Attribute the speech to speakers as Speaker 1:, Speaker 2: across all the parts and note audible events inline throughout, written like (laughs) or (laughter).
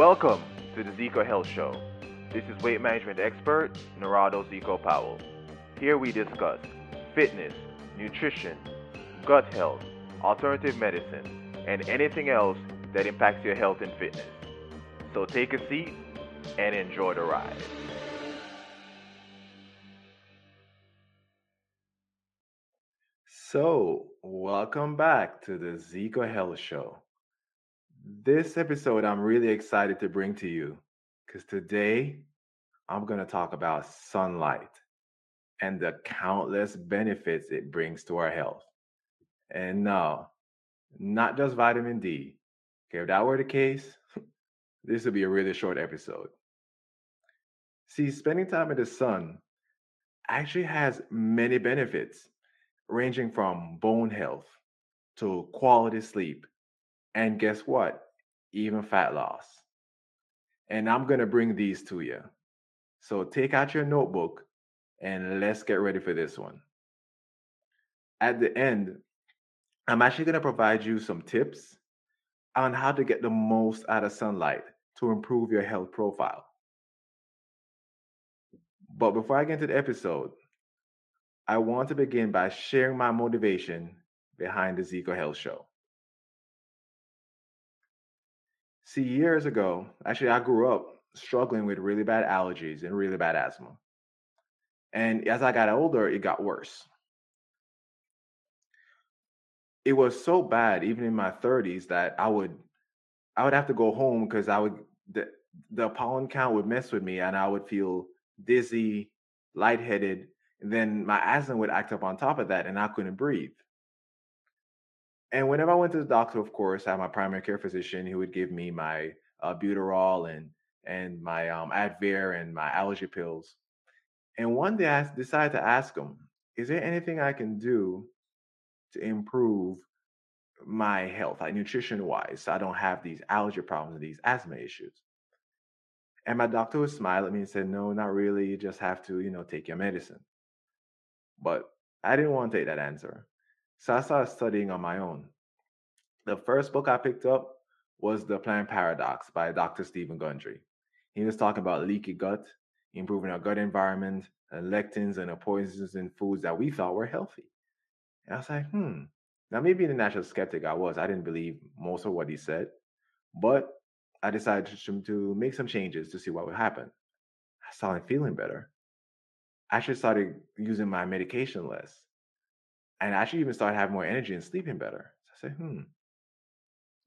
Speaker 1: Welcome to the Zeco Health Show. This is weight management expert Narado Zeco Powell. Here we discuss fitness, nutrition, gut health, alternative medicine, and anything else that impacts your health and fitness. So take a seat and enjoy the ride. So, welcome back to the Zeco Health Show. This episode I'm really excited to bring to you because today I'm going to talk about sunlight and the countless benefits it brings to our health. And no, not just vitamin D. Okay, if that were the case, (laughs) this would be a really short episode. See, spending time in the sun actually has many benefits, ranging from bone health to quality sleep and guess what? Even fat loss. And I'm going to bring these to you. So take out your notebook and let's get ready for this one. At the end, I'm actually going to provide you some tips on how to get the most out of sunlight to improve your health profile. But before I get into the episode, I want to begin by sharing my motivation behind the Zeco Health Show. See, years ago, actually, I grew up struggling with really bad allergies and really bad asthma. And as I got older, it got worse. It was so bad, even in my 30s, that I would I would have to go home because I would the, the pollen count would mess with me and I would feel dizzy, lightheaded, and then my asthma would act up on top of that and I couldn't breathe. And whenever I went to the doctor, of course, I had my primary care physician who would give me my uh, Buterol and and my um, Advair and my allergy pills. And one day I decided to ask him, "Is there anything I can do to improve my health, like nutrition wise, so I don't have these allergy problems and these asthma issues?" And my doctor would smile at me and said, "No, not really. You just have to, you know, take your medicine." But I didn't want to take that answer. So I started studying on my own. The first book I picked up was The Plant Paradox by Dr. Stephen Gundry. He was talking about leaky gut, improving our gut environment, and lectins and the poisons in foods that we thought were healthy. And I was like, hmm. Now, maybe the natural skeptic I was, I didn't believe most of what he said, but I decided to, to make some changes to see what would happen. I started feeling better. I actually started using my medication less and actually even started having more energy and sleeping better. So I said, hmm,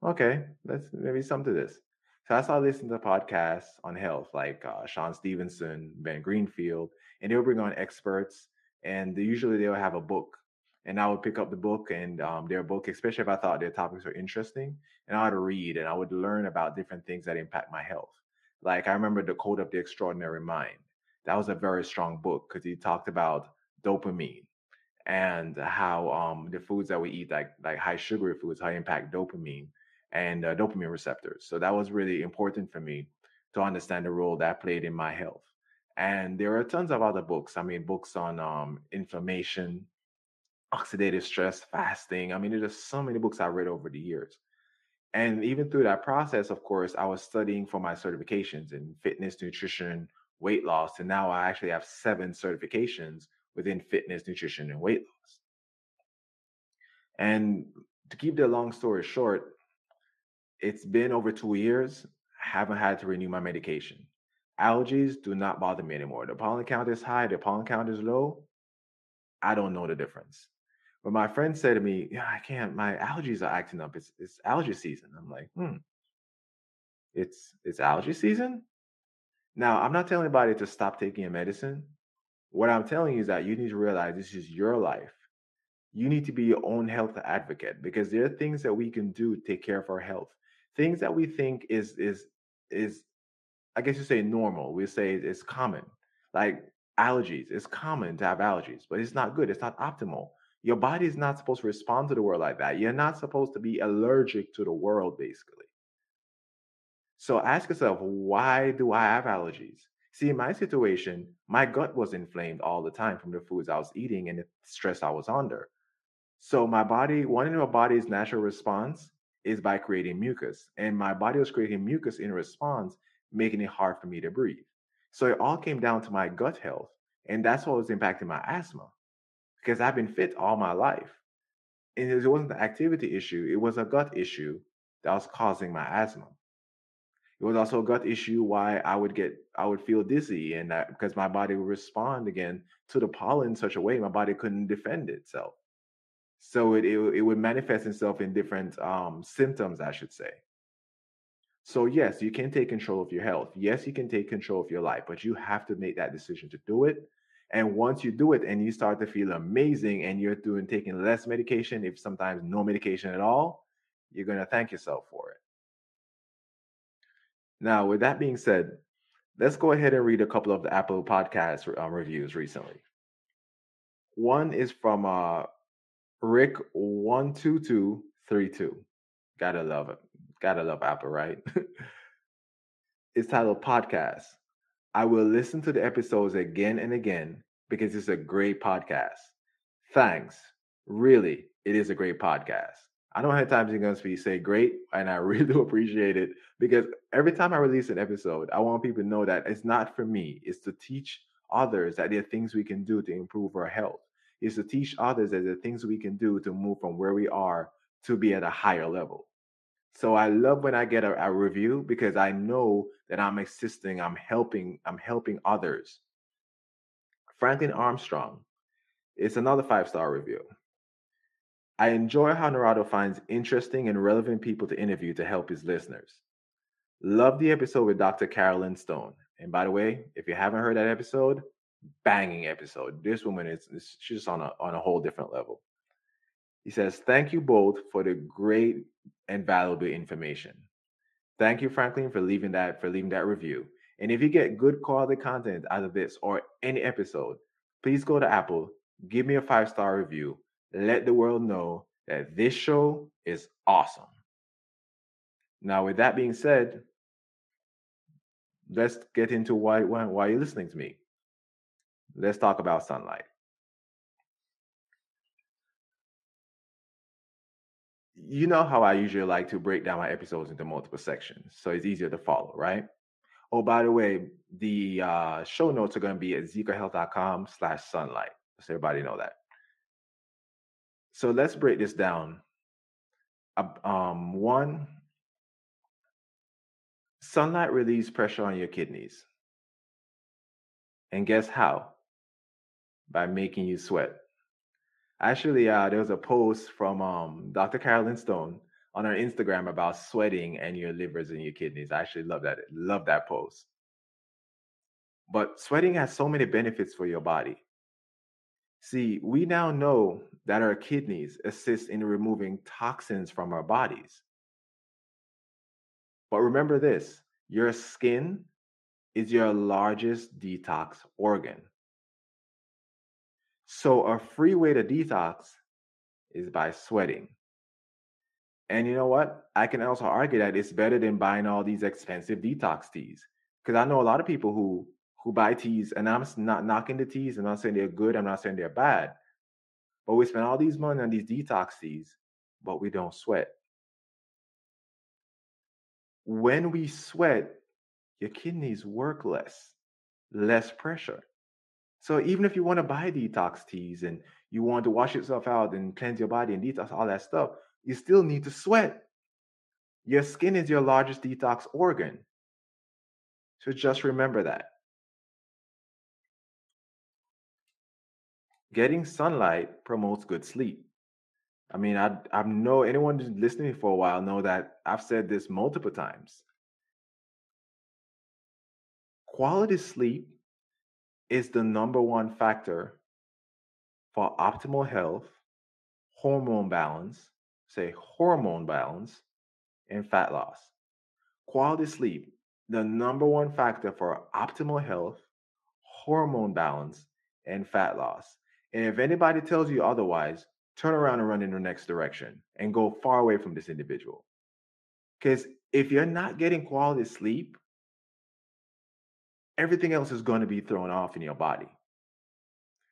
Speaker 1: okay, let's maybe some to this. So I started listening to podcasts on health, like uh, Shawn Stevenson, Ben Greenfield, and they would bring on experts, and they, usually they'll have a book, and I would pick up the book and um, their book, especially if I thought their topics were interesting, and I would read and I would learn about different things that impact my health. Like I remember the Code of the Extraordinary Mind. That was a very strong book because he talked about dopamine and how um, the foods that we eat, like like high sugary foods, how impact dopamine and uh, dopamine receptors. So that was really important for me to understand the role that played in my health. And there are tons of other books. I mean, books on um, inflammation, oxidative stress, fasting. I mean, there's so many books I read over the years. And even through that process, of course, I was studying for my certifications in fitness, nutrition, weight loss. And now I actually have seven certifications within fitness, nutrition, and weight loss. And to keep the long story short, it's been over two years. I haven't had to renew my medication. Allergies do not bother me anymore. The pollen count is high, the pollen count is low. I don't know the difference. But my friend said to me, Yeah, I can't, my allergies are acting up. It's it's allergy season. I'm like, hmm. It's it's allergy season? Now, I'm not telling anybody to stop taking a medicine. What I'm telling you is that you need to realize this is your life. You need to be your own health advocate because there are things that we can do to take care of our health. Things that we think is is is I guess you say normal. We say it's common. Like allergies, it's common to have allergies, but it's not good. It's not optimal. Your body is not supposed to respond to the world like that. You're not supposed to be allergic to the world, basically. So ask yourself, why do I have allergies? See, in my situation, my gut was inflamed all the time from the foods I was eating and the stress I was under. So my body, one of my body's natural response is by creating mucus. And my body was creating mucus in response, making it hard for me to breathe. So it all came down to my gut health. And that's what was impacting my asthma because I've been fit all my life. And it wasn't the activity issue, it was a gut issue that was causing my asthma. It was also a gut issue why I would get I would feel dizzy and that because my body would respond again to the pollen in such a way my body couldn't defend itself. So it it, it would manifest itself in different um, symptoms, I should say. So yes, you can take control of your health. Yes, you can take control of your life, but you have to make that decision to do it. And once you do it and you start to feel amazing and you're doing taking less medication, if sometimes no medication at all, you're going to thank yourself for it. Now, with that being said, let's go ahead and read a couple of the Apple Podcast um, reviews recently. One is from uh, Rick one two two three two. Gotta love it. Gotta love Apple, right? (laughs) it's titled Podcast. I will listen to the episodes again and again because it's a great podcast. Thanks. Really, it is a great podcast. I know how times you're going to say great, and I (laughs) really do appreciate it because every time I release an episode, I want people to know that it's not for me. It's to teach others that there are things we can do to improve our health. It's to teach others that there are things we can do to move from where we are to be at a higher level. So I love when I get a, a review because I know that I'm assisting, I'm helping, I'm helping others. Franklin Armstrong. It's another five star review. I enjoy how Narado finds interesting and relevant people to interview to help his listeners. Love the episode with Dr. Carolyn Stone. And by the way, if you haven't heard that episode, banging episode. This woman is, she's on a on a whole different level. He says, Thank you both for the great and valuable information. Thank you, Franklin, for leaving that for leaving that review. And if you get good quality content out of this or any episode, please go to Apple, give me a five star review, let the world know that this show is awesome. Now, with that being said, let's get into why, why, why you're listening to me. Let's talk about sunlight. You know how I usually like to break down my episodes into multiple sections, so it's easier to follow, right? Oh, by the way, the uh, show notes are going to be at zecohealth.com slash sunlight. So everybody know that. So let's break this down. Um, one, sunlight relieves pressure on your kidneys. And guess how? By making you sweat. Actually, uh, there was a post from um, Dr. Carolyn Stone on her Instagram about sweating and your livers and your kidneys. I actually love that. Love that post. But sweating has so many benefits for your body. See, we now know that our kidneys assist in removing toxins from our bodies. But remember this your skin is your largest detox organ. So, a free way to detox is by sweating. And you know what? I can also argue that it's better than buying all these expensive detox teas. Because I know a lot of people who who buy teas, and I'm not knocking the teas. I'm not saying they're good. I'm not saying they're bad. But we spend all these money on these detox teas, but we don't sweat. When we sweat, your kidneys work less, less pressure. So even if you want to buy detox teas and you want to wash yourself out and cleanse your body and detox all that stuff, you still need to sweat. Your skin is your largest detox organ. So just remember that. Getting sunlight promotes good sleep. I mean, I I know anyone listening for a while know that I've said this multiple times. Quality sleep is the number one factor for optimal health, hormone balance, say hormone balance, and fat loss. Quality sleep, the number one factor for optimal health, hormone balance, and fat loss. And if anybody tells you otherwise, turn around and run in the next direction and go far away from this individual. Because if you're not getting quality sleep, everything else is going to be thrown off in your body.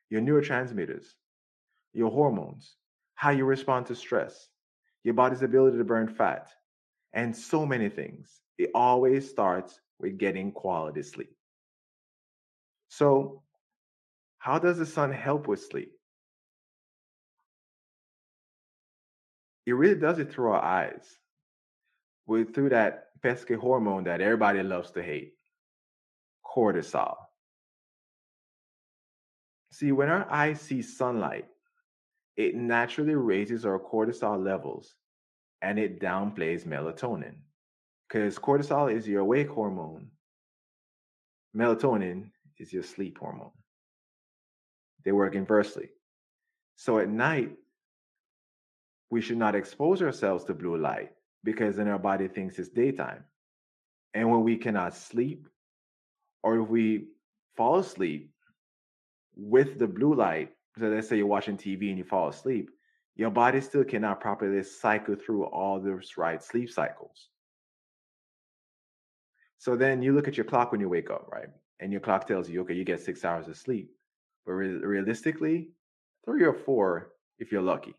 Speaker 1: Your neurotransmitters, your hormones, how you respond to stress, your body's ability to burn fat, and so many things. It always starts with getting quality sleep. So, how does the sun help with sleep? It really does it through our eyes, with through that pesky hormone that everybody loves to hate, cortisol. See, when our eyes see sunlight, it naturally raises our cortisol levels and it downplays melatonin because cortisol is your awake hormone, melatonin is your sleep hormone. They work inversely. So at night, we should not expose ourselves to blue light because then our body thinks it's daytime. And when we cannot sleep, or if we fall asleep with the blue light, so let's say you're watching TV and you fall asleep, your body still cannot properly cycle through all those right sleep cycles. So then you look at your clock when you wake up, right? And your clock tells you, okay, you get six hours of sleep. But re- realistically, three or four if you're lucky.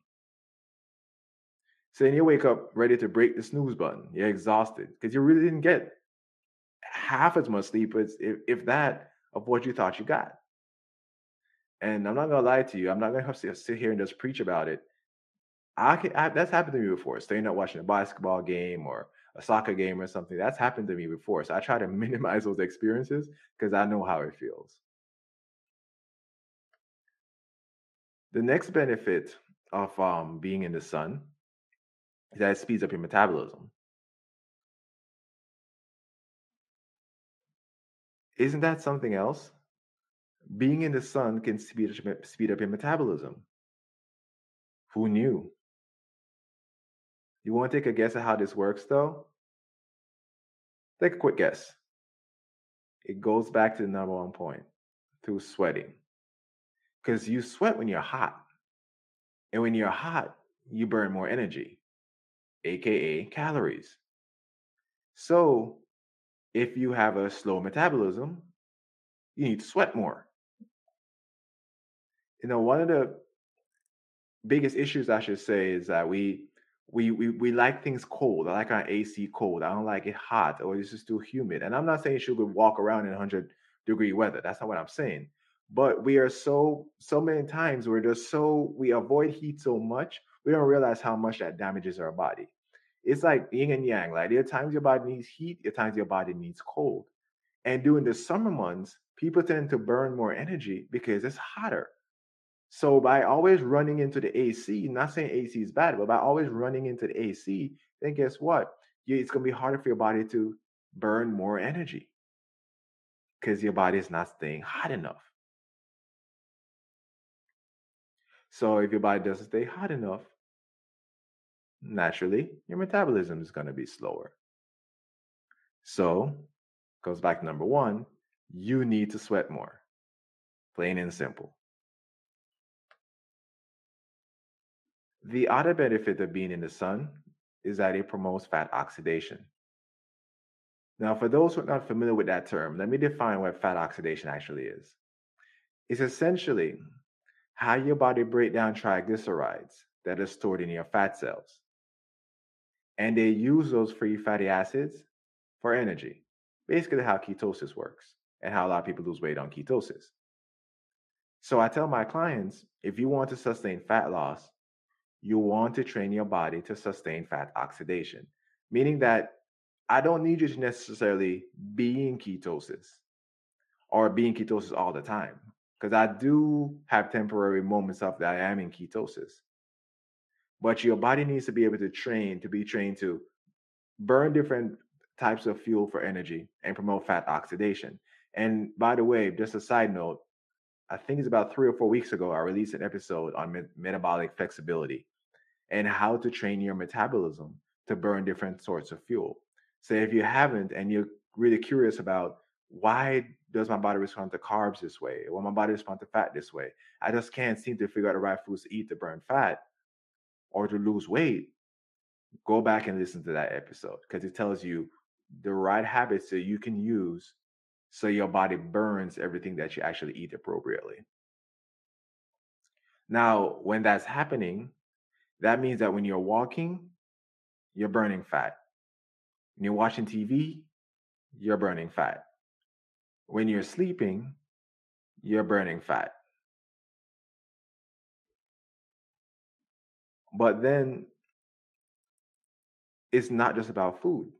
Speaker 1: So then you wake up ready to break the snooze button. You're exhausted because you really didn't get half as much sleep as if, if that of what you thought you got. And I'm not gonna lie to you, I'm not gonna to sit here and just preach about it. I can I, that's happened to me before. Staying up watching a basketball game or a soccer game or something. That's happened to me before. So I try to (laughs) minimize those experiences because I know how it feels. The next benefit of um, being in the sun is that it speeds up your metabolism. Isn't that something else? Being in the sun can speed speed up your metabolism. Who knew? You want to take a guess at how this works, though? Take a quick guess. It goes back to the number one point through sweating. Because you sweat when you're hot. And when you're hot, you burn more energy, aka calories. So, if you have a slow metabolism, you need to sweat more. You know, one of the biggest issues I should say is that we we, we we like things cold. I like our AC cold. I don't like it hot or it's just too humid. And I'm not saying you should walk around in 100 degree weather. That's not what I'm saying. But we are so so many times we're just so we avoid heat so much we don't realize how much that damages our body. It's like yin and yang. Like there are times your body needs heat, there are times your body needs cold. And during the summer months, people tend to burn more energy because it's hotter. So by always running into the AC, not saying AC is bad, but by always running into the AC, then guess what? It's going to be harder for your body to burn more energy because your body is not staying hot enough. So if your body doesn't stay hot enough, naturally your metabolism is going to be slower. So goes back to number one, you need to sweat more. Plain and simple. The other benefit of being in the sun is that it promotes fat oxidation. Now, for those who are not familiar with that term, let me define what fat oxidation actually is. It's essentially how your body breaks down triglycerides that are stored in your fat cells. And they use those free fatty acids for energy. Basically, how ketosis works and how a lot of people lose weight on ketosis. So I tell my clients if you want to sustain fat loss, you want to train your body to sustain fat oxidation, meaning that I don't need you to necessarily be in ketosis or be in ketosis all the time because I do have temporary moments of that I am in ketosis. But your body needs to be able to train to be trained to burn different types of fuel for energy and promote fat oxidation. And by the way, just a side note, I think it's about three or four weeks ago, I released an episode on me- metabolic flexibility and how to train your metabolism to burn different sorts of fuel. So if you haven't and you're really curious about why does my body respond to carbs this way? Why my body respond to fat this way? I just can't seem to figure out the right foods to eat to burn fat or to lose weight. Go back and listen to that episode because it tells you the right habits that you can use so your body burns everything that you actually eat appropriately. Now, when that's happening, that means that when you're walking, you're burning fat. When you're watching TV, you're burning fat. When you're sleeping, you're burning fat. But then it's not just about food.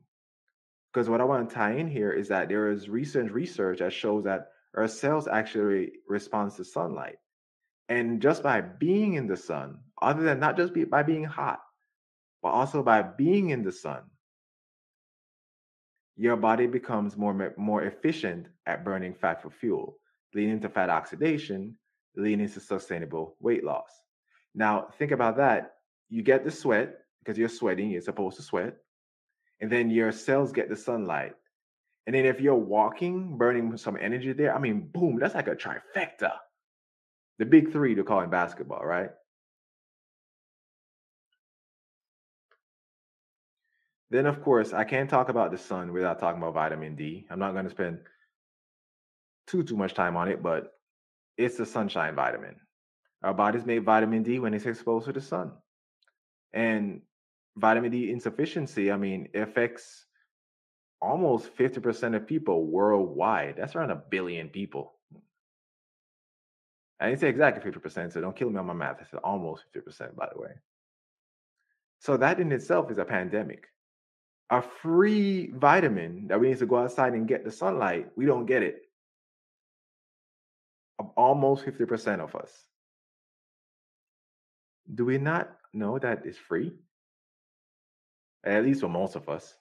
Speaker 1: Because what I want to tie in here is that there is recent research that shows that our cells actually respond to sunlight. And just by being in the sun, other than not just be, by being hot, but also by being in the sun, your body becomes more, more efficient at burning fat for fuel, leading to fat oxidation, leading to sustainable weight loss. Now, think about that. You get the sweat because you're sweating, you're supposed to sweat, and then your cells get the sunlight. And then if you're walking, burning some energy there, I mean, boom, that's like a trifecta. The big three to call in basketball, right? Then, of course, I can't talk about the sun without talking about vitamin D. I'm not going to spend too too much time on it, but it's the sunshine vitamin. Our bodies make vitamin D when it's exposed to the sun, and vitamin D insufficiency. I mean, affects almost 50% of people worldwide. That's around a billion people. I didn't say exactly 50%, so don't kill me on my math. I said almost 50%, by the way. So that in itself is a pandemic a free vitamin that we need to go outside and get the sunlight, we don't get it. Almost 50% of us. Do we not know that it's free? At least for most of us.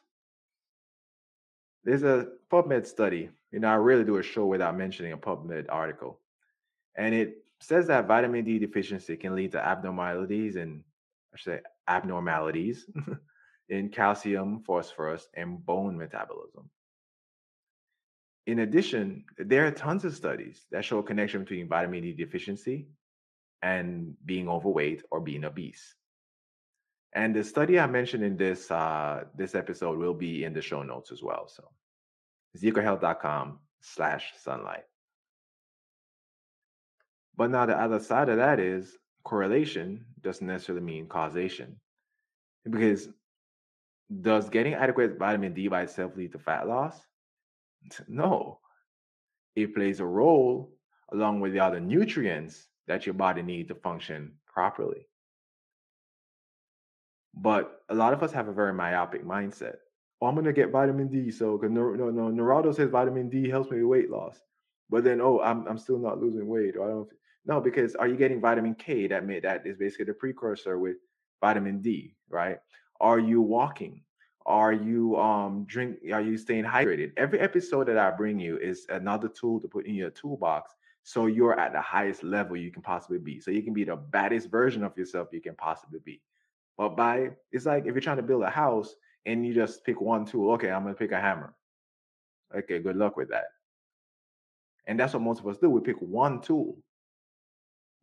Speaker 1: There's a PubMed study. You know, I really do a show without mentioning a PubMed article. And it says that vitamin D deficiency can lead to abnormalities and I should say abnormalities (laughs) in calcium, phosphorus, and bone metabolism. In addition, there are tons of studies that show a connection between vitamin D deficiency and being overweight or being obese. And the study I mentioned in this uh, this episode will be in the show notes as well. So zecohealth.com slash sunlight. But now the other side of that is correlation doesn't necessarily mean causation. Because does getting adequate vitamin D by itself lead to fat loss? No. It plays a role along with the other nutrients that your body needs to function properly. But a lot of us have a very myopic mindset. Oh, I'm gonna get vitamin D. So because no, no, no, Narado says vitamin D helps me with weight loss. But then, oh, I'm I'm still not losing weight. Or I don't. No, because are you getting vitamin K? That may, that is basically the precursor with vitamin D, right? Are you walking? Are you um drink are you staying hydrated? Every episode that I bring you is another tool to put in your toolbox so you're at the highest level you can possibly be. So you can be the baddest version of yourself you can possibly be. But by it's like if you're trying to build a house and you just pick one tool, okay, I'm gonna pick a hammer. Okay, good luck with that. And that's what most of us do. We pick one tool.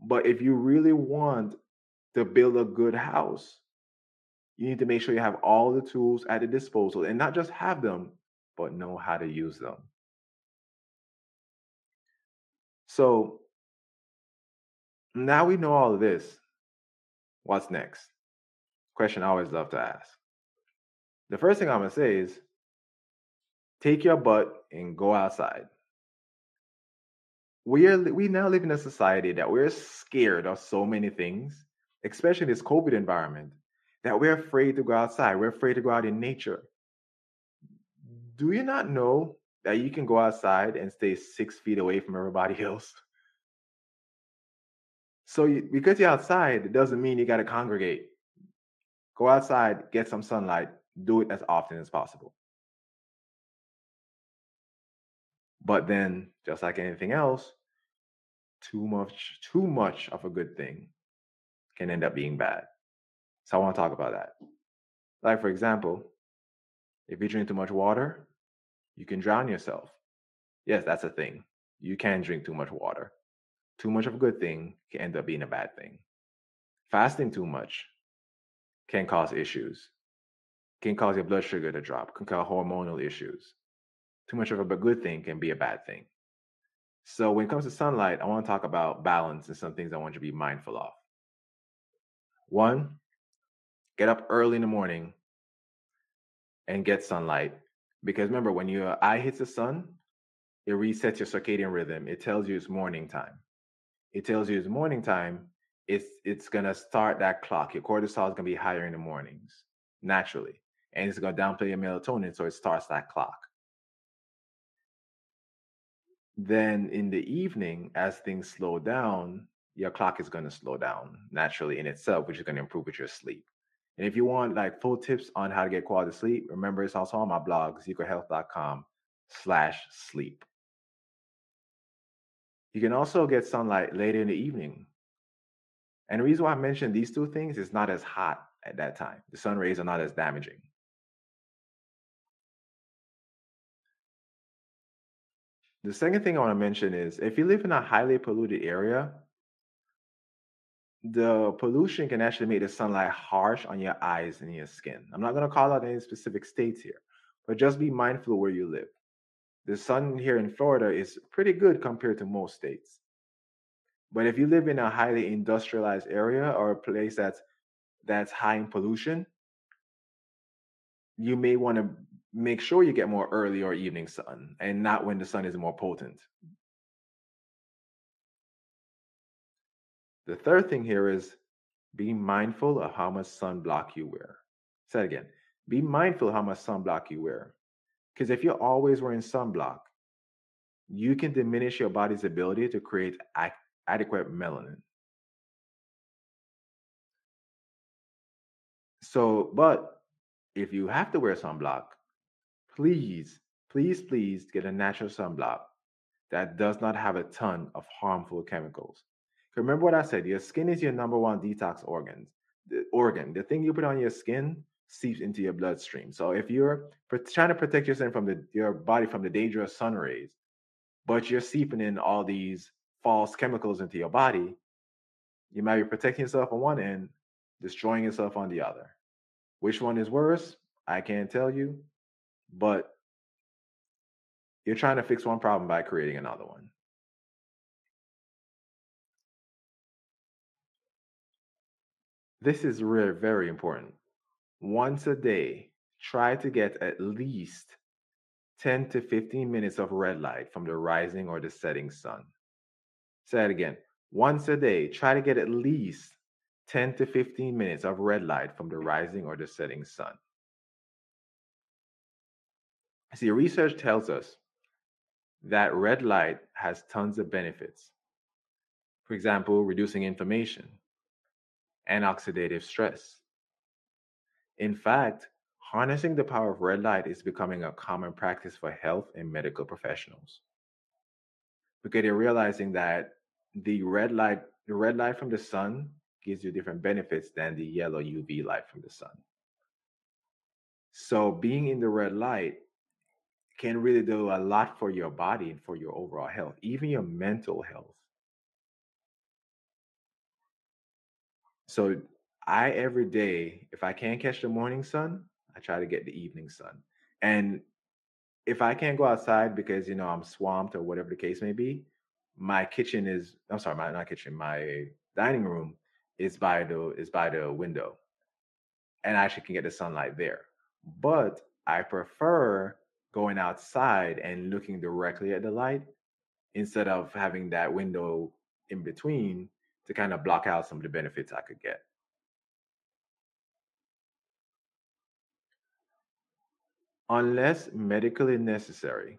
Speaker 1: But if you really want to build a good house, you need to make sure you have all the tools at the disposal and not just have them, but know how to use them. So now we know all of this. What's next? Question I always love to ask. The first thing I'm going to say is take your butt and go outside. We are we now live in a society that we're scared of so many things, especially in this COVID environment that we're afraid to go outside. We're afraid to go out in nature. Do you not know that you can go outside and stay six feet away from everybody (laughs) else? So, you, because you're outside, it doesn't mean you got to congregate. Go outside, get some sunlight, do it as often as possible. But then, just like anything else, too much, too much of a good thing can end up being bad. So I want to talk about that. Like, for example, if you drink too much water, you can drown yourself. Yes, that's a thing. You can drink too much water. Too much of a good thing can end up being a bad thing. Fasting too much can cause issues, can cause your blood sugar to drop, can cause hormonal issues. Too much of a good thing can be a bad thing. So when it comes to sunlight, I want to talk about balance and some things I want you to be mindful of. One, Get up early in the morning and get sunlight. Because remember, when your eye hits the sun, it resets your circadian rhythm. It tells you it's morning time. It tells you it's morning time. It's it's gonna start that clock. Your cortisol is gonna be higher in the mornings naturally, and it's gonna downplay your melatonin, so it starts that clock. Then in the evening, as things slow down, your clock is going to slow down naturally in itself, which is going to improve with your sleep. And if you want like full tips on how to get quality sleep, remember it's also on my blog, zecohealth.com slash sleep. You can also get sunlight later in the evening. And the reason why I mentioned these two things is not as hot at that time. The sun rays are not as damaging. The second thing I want to mention is if you live in a highly polluted area, the pollution can actually make the sunlight harsh on your eyes and your skin. I'm not going to call out any specific states here, but just be mindful where you live. The sun here in Florida is pretty good compared to most states. But if you live in a highly industrialized area or a place that's that's high in pollution, you may want to make sure you get more early or evening sun and not when the sun is more potent. The third thing here is be mindful of how much sunblock you wear. Say it again. Be mindful how much sunblock you wear. Because if you're always wearing sunblock, you can diminish your body's ability to create ac- adequate melanin. So, but if you have to wear sunblock, please, please, please get a natural sunblock that does not have a ton of harmful chemicals. Remember what I said, your skin is your number one detox organ. The organ, the thing you put on your skin seeps into your bloodstream. So if you're trying to protect yourself from the, your body from the dangerous sun rays, but you're seeping in all these false chemicals into your body, you might be protecting yourself on one end, destroying yourself on the other. Which one is worse? I can't tell you, but you're trying to fix one problem by creating another one. This is really very important. Once a day, try to get at least 10 to 15 minutes of red light from the rising or the setting sun. Say it again. Once a day, try to get at least 10 to 15 minutes of red light from the rising or the setting sun. See, research tells us that red light has tons of benefits. For example, reducing inflammation and oxidative stress. In fact, harnessing the power of red light is becoming a common practice for health and medical professionals. Because they're realizing that the red light, the red light from the sun gives you different benefits than the yellow UV light from the sun. So being in the red light can really do a lot for your body and for your overall health, even your mental health. So I every day, if I can't catch the morning sun, I try to get the evening sun. And if I can't go outside because you know I'm swamped or whatever the case may be, my kitchen is I'm sorry, my not kitchen, my dining room is by the is by the window. And I actually can get the sunlight there. But I prefer going outside and looking directly at the light instead of having that window in between to kind of block out some of the benefits I could get. Unless medically necessary,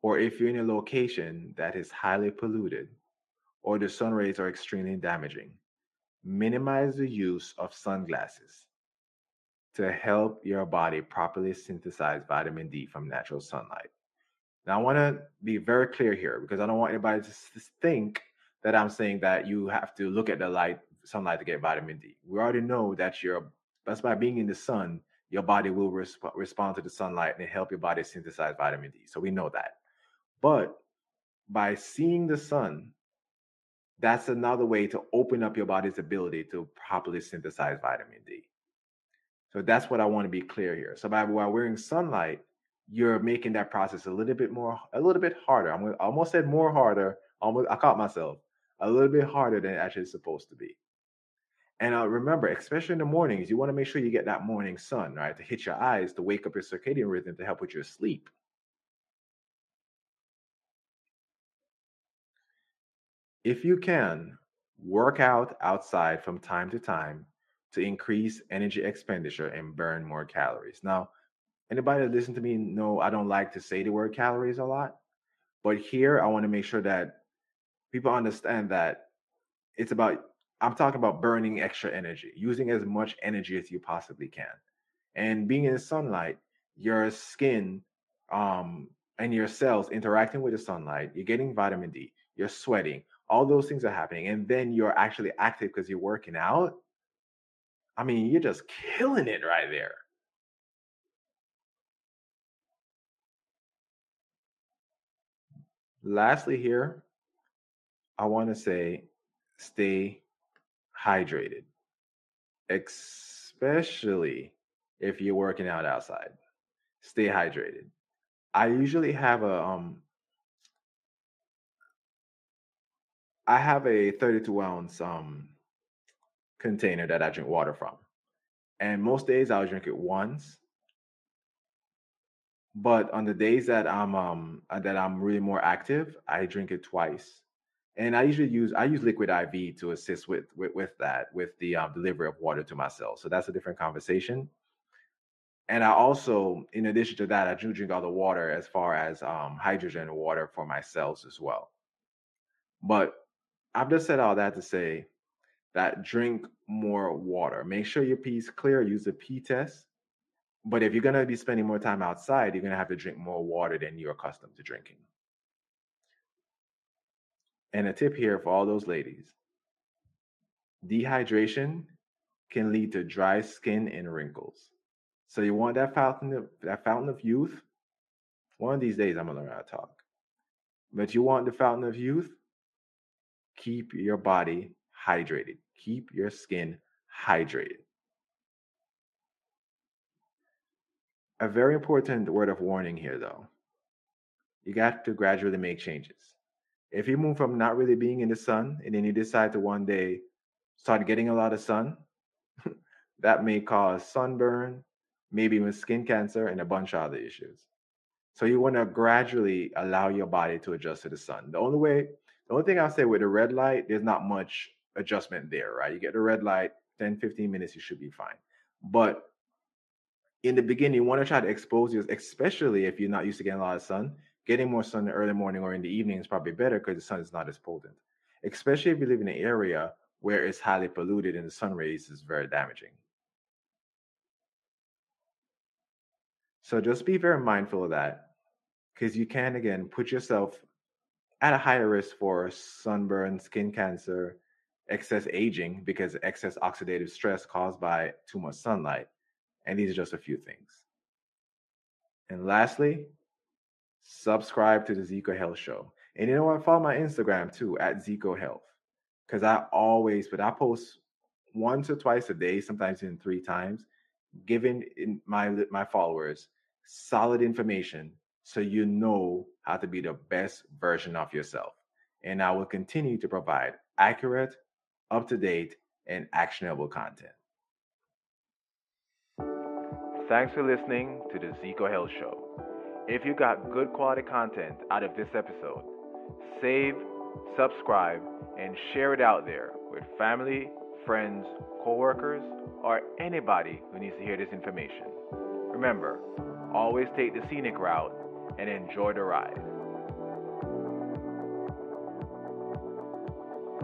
Speaker 1: or if you're in a location that is highly polluted or the sun rays are extremely damaging, minimize the use of sunglasses to help your body properly synthesize vitamin D from natural sunlight. Now, I want to be very clear here because I don't want anybody to think that I'm saying that you have to look at the light, sunlight to get vitamin D. We already know that you're that's by being in the sun, your body will resp- respond to the sunlight and help your body synthesize vitamin D. So we know that. But by seeing the sun, that's another way to open up your body's ability to properly synthesize vitamin D. So that's what I want to be clear here. So by while wearing sunlight, you're making that process a little bit more, a little bit harder. I'm almost said more harder. Almost, I caught myself a little bit harder than it actually supposed to be. And uh, remember, especially in the mornings, you want to make sure you get that morning sun, right, to hit your eyes, to wake up your circadian rhythm, to help with your sleep. If you can, work out outside from time to time to increase energy expenditure and burn more calories. Now, anybody that listen to me know I don't like to say the word calories a lot, but here I want to make sure that people understand that it's about I'm talking about burning extra energy, using as much energy as you possibly can. And being in sunlight, your skin um, and your cells interacting with the sunlight, you're getting vitamin D, you're sweating, all those things are happening. And then you're actually active because you're working out. I mean, you're just killing it right there. Lastly, here, I want to say stay hydrated, especially if you're working out outside. Stay hydrated. I usually have a um I have a 32 ounce um container that I drink water from. And most days I'll drink it once. But on the days that I'm um that I'm really more active, I drink it twice and I usually use I use liquid IV to assist with with, with that with the um, delivery of water to my cells. So that's a different conversation. And I also, in addition to that, I do drink all the water as far as um, hydrogen water for my cells as well. But I've just said all that to say that drink more water. Make sure your pee is clear. Use a pee test. But if you're going to be spending more time outside, you're going to have to drink more water than you're accustomed to drinking. And a tip here for all those ladies dehydration can lead to dry skin and wrinkles. So you want that fountain of that fountain of youth. One of these days I'm gonna learn how to talk. But you want the fountain of youth, keep your body hydrated. Keep your skin hydrated. A very important word of warning here though. You got to gradually make changes. If you move from not really being in the sun and then you decide to one day start getting a lot of sun, (laughs) that may cause sunburn, maybe even skin cancer, and a bunch of other issues. So you want to gradually allow your body to adjust to the sun. The only way, the only thing I'll say with the red light, there's not much adjustment there, right? You get the red light, 10, 15 minutes, you should be fine. But in the beginning, you want to try to expose yourself, especially if you're not used to getting a lot of sun getting more sun in the early morning or in the evening is probably better because the sun is not as potent, especially if you live in an area where it's highly polluted and the sun rays is very damaging. So just be very mindful of that because you can, again, put yourself at a higher risk for sunburn, skin cancer, excess aging because excess oxidative stress caused by too much sunlight. And these are just a few things. And lastly, subscribe to the Zeco Health Show. And you know what? Follow my Instagram too at Zeco Health. Because I always, but I post once or twice a day, sometimes even three times, giving my my followers solid information so you know how to be the best version of yourself. And I will continue to provide accurate, up to date, and actionable content. Thanks for listening to the Zeco Health Show. If you got good quality content out of this episode, save, subscribe, and share it out there with family, friends, coworkers, or anybody who needs to hear this information. Remember, always take the scenic route and enjoy the ride.